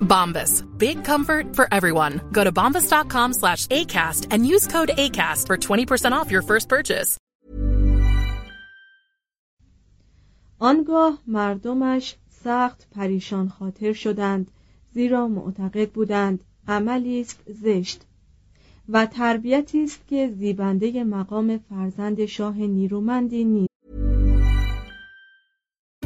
Bombas. Big comfort for everyone. Go to bombas.com slash ACAST and use code ACAST for 20% off your first purchase. آنگاه مردمش سخت پریشان خاطر شدند زیرا معتقد بودند عملی است زشت و تربیتی است که زیبنده مقام فرزند شاه نیرومندی نیست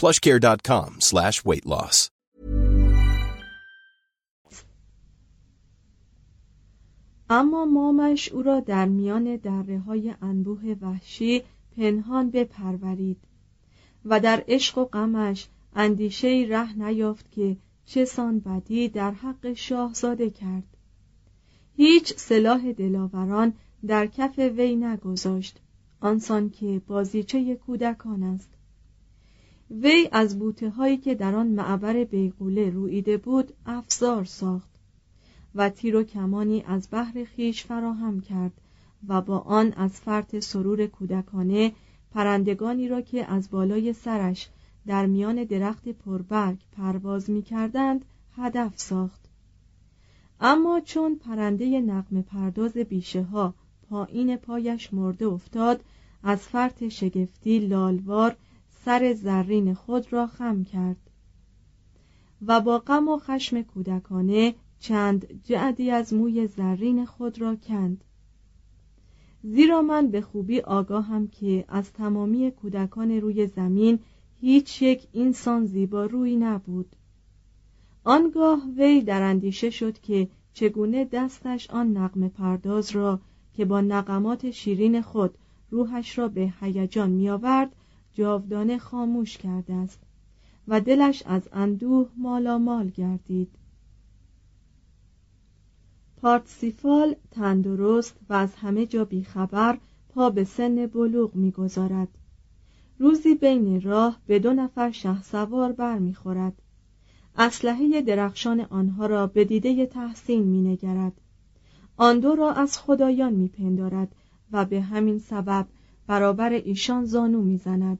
plushcare.com slash weight loss. اما مامش او را در میان دره های انبوه وحشی پنهان بپرورید و در عشق و غمش اندیشه ره نیافت که چه سان بدی در حق شاهزاده کرد هیچ سلاح دلاوران در کف وی نگذاشت آنسان که بازیچه کودکان است وی از بوته هایی که در آن معبر بیغوله رویده بود افزار ساخت و تیر و کمانی از بحر خیش فراهم کرد و با آن از فرط سرور کودکانه پرندگانی را که از بالای سرش در میان درخت پربرگ پرواز می کردند هدف ساخت. اما چون پرنده نقم پرداز بیشه ها پایین پایش مرده افتاد از فرط شگفتی لالوار سر زرین خود را خم کرد. و با غم و خشم کودکانه چند جعدی از موی زرین خود را کند. زیرا من به خوبی آگاهم که از تمامی کودکان روی زمین هیچ یک اینسان زیبا روی نبود. آنگاه وی در اندیشه شد که چگونه دستش آن نقم پرداز را که با نقمات شیرین خود روحش را به هیجان میآورد جاودانه خاموش کرده است و دلش از اندوه مالامال گردید. پارتسیفال تندرست و از همه جا بیخبر پا به سن بلوغ می‌گذارد. روزی بین راه به دو نفر شه سوار برمیخورد. اسلحه درخشان آنها را به دیده تحسین مینگرد. آن دو را از خدایان میپندارد و به همین سبب برابر ایشان زانو می‌زند.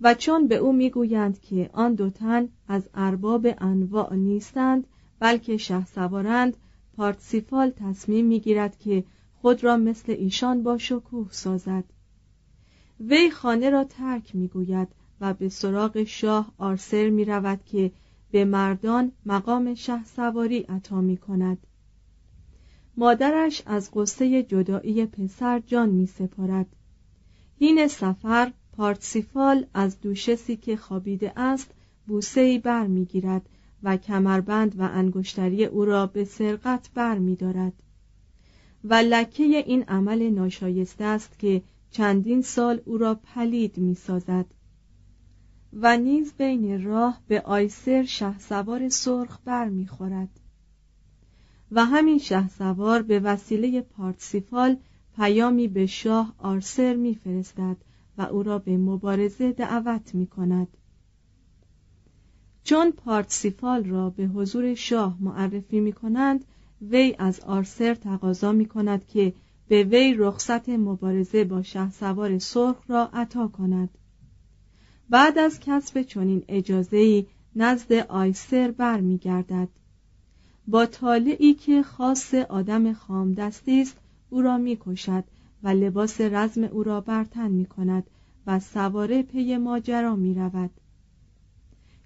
و چون به او می‌گویند که آن دو تن از ارباب انواع نیستند بلکه شه سوارند پارتسیفال تصمیم می‌گیرد که خود را مثل ایشان با شکوه سازد. وی خانه را ترک می‌گوید و به سراغ شاه آرسر می رود که به مردان مقام شه سواری عطا می کند مادرش از قصه جدایی پسر جان می سپارد سفر پارتسیفال از دوشسی که خوابیده است بوسه ای بر می گیرد و کمربند و انگشتری او را به سرقت بر می دارد. و لکه این عمل ناشایسته است که چندین سال او را پلید می سازد و نیز بین راه به آیسر شه سوار سرخ بر می خورد. و همین شه سوار به وسیله پارتسیفال پیامی به شاه آرسر میفرستد و او را به مبارزه دعوت می کند. چون پارتسیفال را به حضور شاه معرفی می کنند وی از آرسر تقاضا می کند که به وی رخصت مبارزه با شه سوار سرخ را عطا کند بعد از کسب چنین اجازه‌ای نزد آیسر برمیگردد با طالعی که خاص آدم خامدستی است او را می‌کشد و لباس رزم او را برتن می کند و سواره پی ماجرا می رود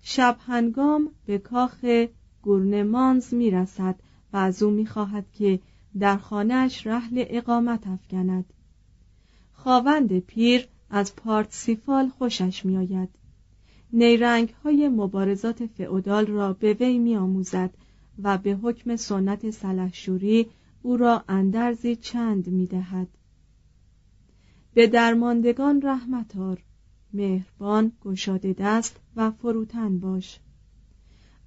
شب هنگام به کاخ گورنمانز می رسد و از او می خواهد که در خانهش رحل اقامت افکند. خاوند پیر از پارتسیفال خوشش می آید نیرنگ های مبارزات فعودال را به وی می آموزد و به حکم سنت سلحشوری او را اندرزی چند می دهد. به درماندگان رحمتار مهربان گشاده دست و فروتن باش.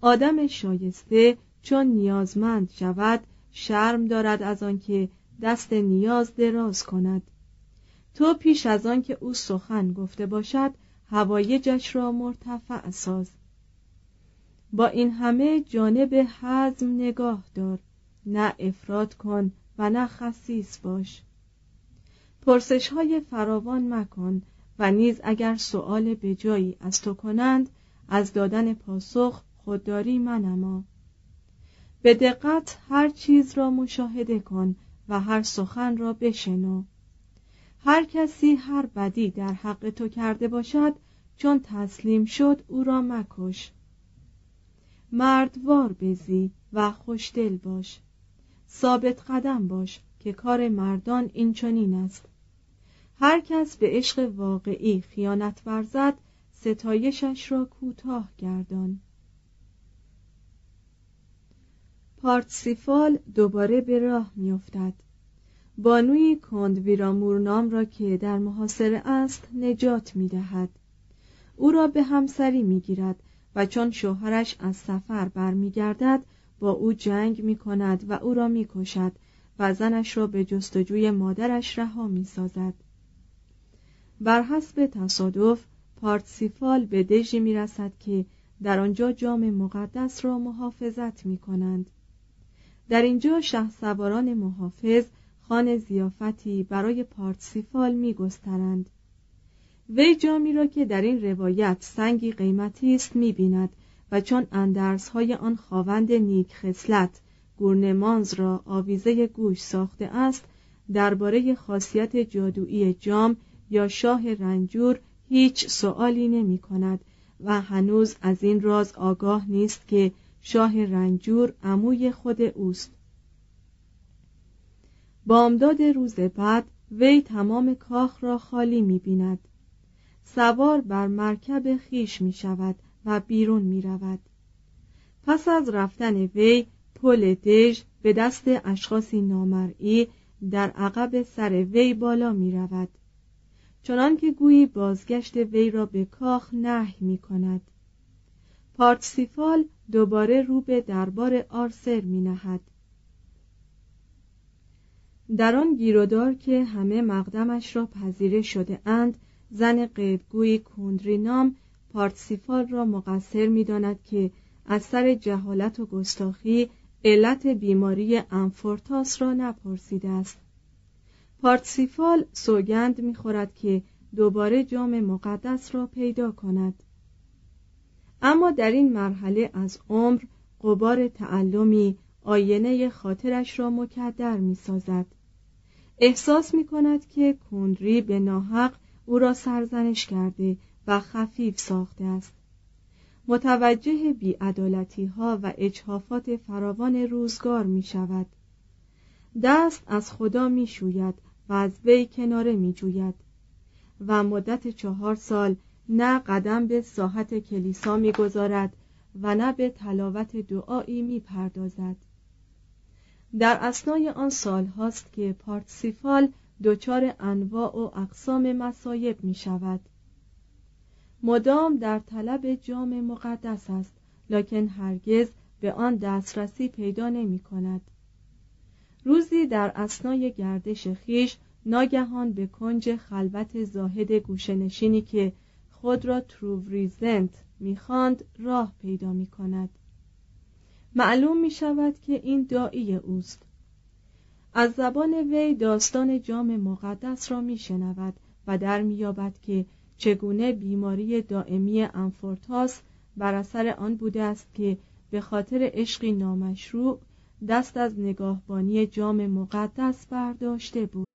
آدم شایسته چون نیازمند شود شرم دارد از آنکه دست نیاز دراز کند. تو پیش از آن که او سخن گفته باشد هوایجش را مرتفع ساز. با این همه جانب حزم نگاه دار. نه افراد کن و نه خصیص باش. پرسش های فراوان مکن و نیز اگر سؤال به جایی از تو کنند از دادن پاسخ خودداری منما. به دقت هر چیز را مشاهده کن و هر سخن را بشنو. هر کسی هر بدی در حق تو کرده باشد چون تسلیم شد او را مکش. مردوار بزی و خوشدل باش. ثابت قدم باش که کار مردان این چنین است. هر کس به عشق واقعی خیانت ورزد ستایشش را کوتاه گردان. پارتسیفال دوباره به راه میافتد. بانوی کند ویرامور نام را که در محاصره است نجات می‌دهد. او را به همسری می‌گیرد و چون شوهرش از سفر برمیگردد با او جنگ می کند و او را می کشد و زنش را به جستجوی مادرش رها می سازد. بر حسب تصادف پارتسیفال به دژی می رسد که در آنجا جام مقدس را محافظت می کنند. در اینجا شه سواران محافظ خان زیافتی برای پارتسیفال می گسترند. وی جامی را که در این روایت سنگی قیمتی است می بیند و چون اندرس های آن خواوند نیک خسلت گورنمانز را آویزه گوش ساخته است درباره خاصیت جادویی جام یا شاه رنجور هیچ سوالی نمی کند و هنوز از این راز آگاه نیست که شاه رنجور عموی خود اوست. بامداد روز بعد وی تمام کاخ را خالی می بیند. سوار بر مرکب خیش می شود و بیرون می رود. پس از رفتن وی پل دژ به دست اشخاصی نامرئی در عقب سر وی بالا می رود. چنان که گویی بازگشت وی را به کاخ نهی می کند. پارتسیفال دوباره رو به دربار آرسر می نهد. در آن گیرودار که همه مقدمش را پذیره شده اند زن قیبگوی کندری نام پارتسیفال را مقصر می داند که از سر جهالت و گستاخی علت بیماری انفورتاس را نپرسیده است. پارتسیفال سوگند می‌خورد که دوباره جام مقدس را پیدا کند. اما در این مرحله از عمر قبار تعلمی آینه خاطرش را مکدر می سازد. احساس می کند که کندری به ناحق او را سرزنش کرده و خفیف ساخته است. متوجه بیعدالتی ها و اجحافات فراوان روزگار می شود دست از خدا می شوید و از وی کناره می جوید و مدت چهار سال نه قدم به ساحت کلیسا می گذارد و نه به تلاوت دعایی می پردازد در اسنای آن سال هاست که پارتسیفال دچار انواع و اقسام مسایب می شود مدام در طلب جام مقدس است لکن هرگز به آن دسترسی پیدا نمی کند روزی در اسنای گردش خیش ناگهان به کنج خلوت زاهد گوشنشینی که خود را ترووریزنت می‌خواند راه پیدا می کند معلوم می شود که این دایی اوست. از زبان وی داستان جام مقدس را می شنود و در میابد که چگونه بیماری دائمی انفورتاس بر اثر آن بوده است که به خاطر عشقی نامشروع دست از نگاهبانی جام مقدس برداشته بود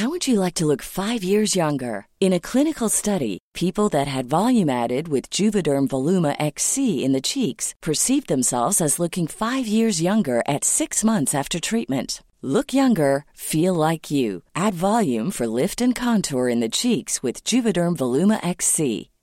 How would you like to look 5 years younger? In a clinical study, people that had volume added with Juvederm Voluma XC in the cheeks perceived themselves as looking 5 years younger at 6 months after treatment. Look younger, feel like you. Add volume for lift and contour in the cheeks with Juvederm Voluma XC.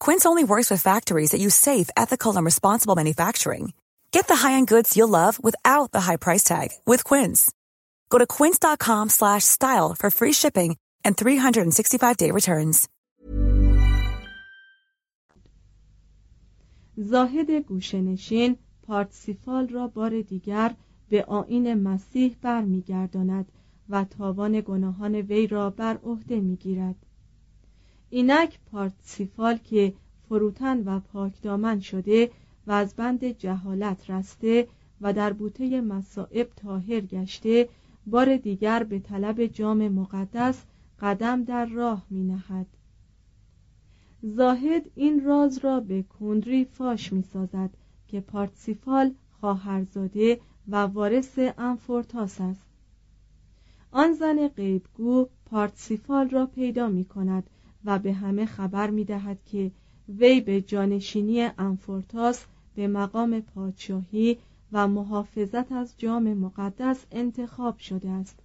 Quince only works with factories that use safe, ethical, and responsible manufacturing. Get the high-end goods you'll love without the high price tag with Quince. Go to quince.com/style for free shipping and 365-day returns. زاهد گوشنشین پارتسیفال را بار دیگر به آین مسیح برمیگرداند و تاوان گناهان وی را بر عهده میگیرد اینک پارتسیفال که فروتن و پاکدامن شده و از بند جهالت رسته و در بوته مصائب تاهر گشته بار دیگر به طلب جام مقدس قدم در راه می نهد. زاهد این راز را به کندری فاش می سازد که پارتسیفال خواهرزاده و وارث انفورتاس است آن زن غیبگو پارتسیفال را پیدا می کند و به همه خبر می دهد که وی به جانشینی انفورتاس به مقام پادشاهی و محافظت از جام مقدس انتخاب شده است.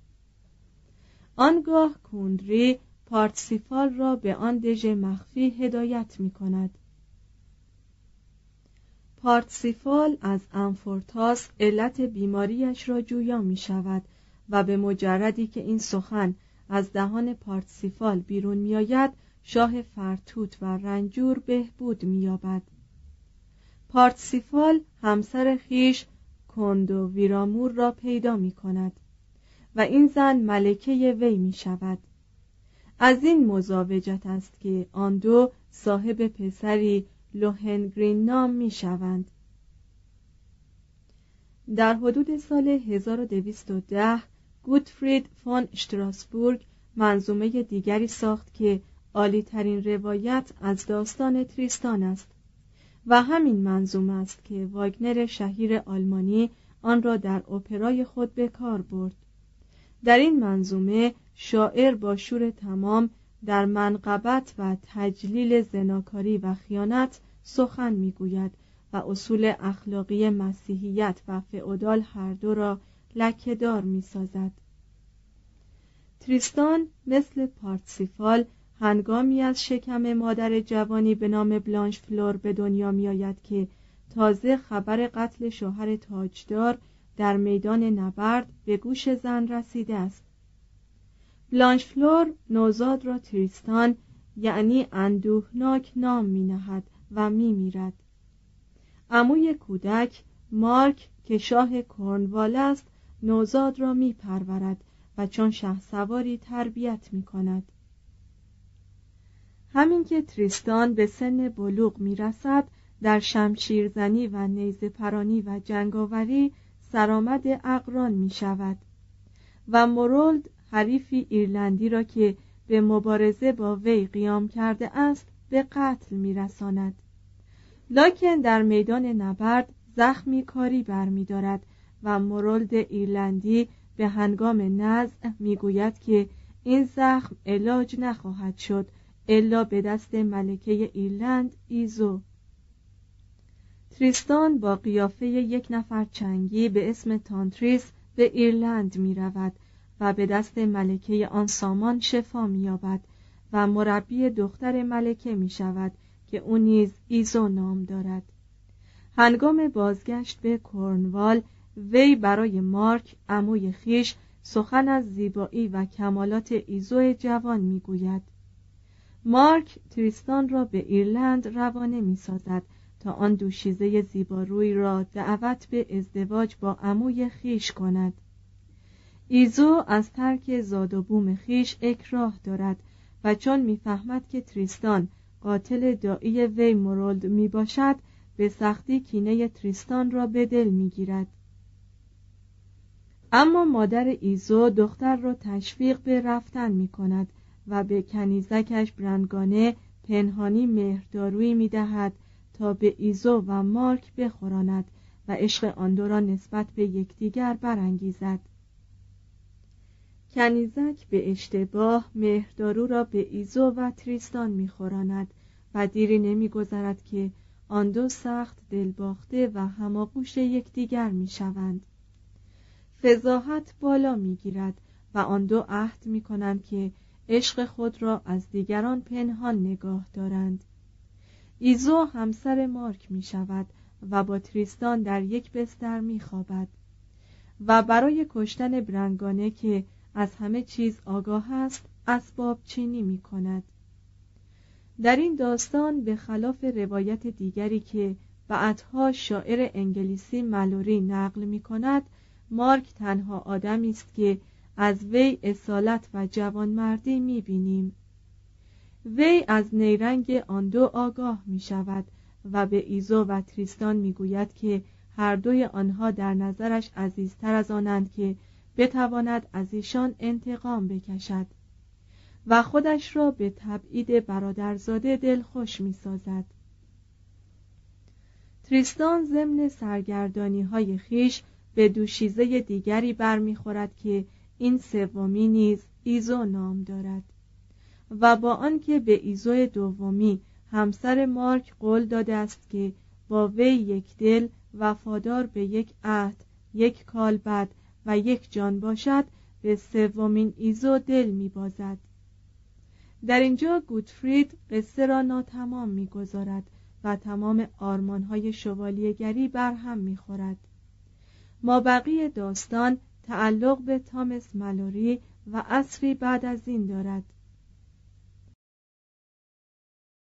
آنگاه کندری پارتسیفال را به آن دژ مخفی هدایت می کند پارتسیفال از انفورتاس علت بیماریش را جویا می شود و به مجردی که این سخن از دهان پارتسیفال بیرون می آید شاه فرتوت و رنجور بهبود مییابد. پارتسیفال همسر خیش کندو ویرامور را پیدا می کند و این زن ملکه وی می شود از این مزاوجت است که آن دو صاحب پسری لوهنگرین نام می شوند در حدود سال 1210 گوتفرید فون شتراسبورگ منظومه دیگری ساخت که عالی ترین روایت از داستان تریستان است و همین منظوم است که واگنر شهیر آلمانی آن را در اپرای خود به کار برد. در این منظومه شاعر با شور تمام در منقبت و تجلیل زناکاری و خیانت سخن می‌گوید و اصول اخلاقی مسیحیت و فئودال هر دو را لکه‌دار می‌سازد. تریستان مثل پارتسیفال هنگامی از شکم مادر جوانی به نام بلانش فلور به دنیا می آید که تازه خبر قتل شوهر تاجدار در میدان نبرد به گوش زن رسیده است. بلانش فلور نوزاد را تریستان یعنی اندوهناک نام می نهد و می میرد عموی کودک مارک که شاه کرنوال است نوزاد را می پرورد و چون شه سواری تربیت می کند همین که تریستان به سن بلوغ می رسد در شمشیرزنی و نیزه پرانی و جنگاوری سرآمد اقران می شود و مورولد حریفی ایرلندی را که به مبارزه با وی قیام کرده است به قتل می رساند. لاکن در میدان نبرد زخمی کاری برمیدارد و مورولد ایرلندی به هنگام نزع می‌گوید که این زخم علاج نخواهد شد الا به دست ملکه ایرلند ایزو. تریستان با قیافه یک نفر چنگی به اسم تانتریس به ایرلند می رود و به دست ملکه آن سامان شفا می یابد و مربی دختر ملکه می شود که او نیز ایزو نام دارد. هنگام بازگشت به کرنوال وی برای مارک عموی خیش سخن از زیبایی و کمالات ایزو جوان می‌گوید مارک تریستان را به ایرلند روانه می سازد تا آن دوشیزه زیباروی را دعوت به ازدواج با عموی خیش کند ایزو از ترک زاد و بوم خیش اکراه دارد و چون می‌فهمد که تریستان قاتل دایی وی مرولد می باشد به سختی کینه تریستان را به دل می گیرد. اما مادر ایزو دختر را تشویق به رفتن می کند و به کنیزکش برنگانه پنهانی مهردارویی می دهد تا به ایزو و مارک بخوراند و عشق آن دو را نسبت به یکدیگر برانگیزد. کنیزک به اشتباه مهردارو را به ایزو و تریستان میخوراند و دیری نمیگذرد که آن دو سخت دلباخته و هماغوش یکدیگر می‌شوند. فضاحت بالا می‌گیرد و آن دو عهد می‌کنند که عشق خود را از دیگران پنهان نگاه دارند. ایزو همسر مارک می شود و با تریستان در یک بستر می خوابد و برای کشتن برنگانه که از همه چیز آگاه است اسباب چینی می کند. در این داستان به خلاف روایت دیگری که بعدها شاعر انگلیسی ملوری نقل می کند مارک تنها آدمی است که از وی اصالت و جوانمردی می بینیم وی از نیرنگ آن دو آگاه می شود و به ایزو و تریستان می گوید که هر دوی آنها در نظرش عزیزتر از آنند که بتواند از ایشان انتقام بکشد و خودش را به تبعید برادرزاده دلخوش می سازد. تریستان ضمن سرگردانی های خیش به دوشیزه دیگری برمیخورد که این سومی نیز ایزو نام دارد. و با آنکه به ایزو دومی همسر مارک قول داده است که با وی یک دل وفادار به یک عهد یک کالبد و یک جان باشد به سومین ایزو دل میبازد. در اینجا گوتفرید قصه را ناتمام می‌گذارد و تمام آرمانهای شوالیهگری بر هم می‌خورد. ما بقیه داستان تعلق به تامس ملوری و اصری بعد از این دارد.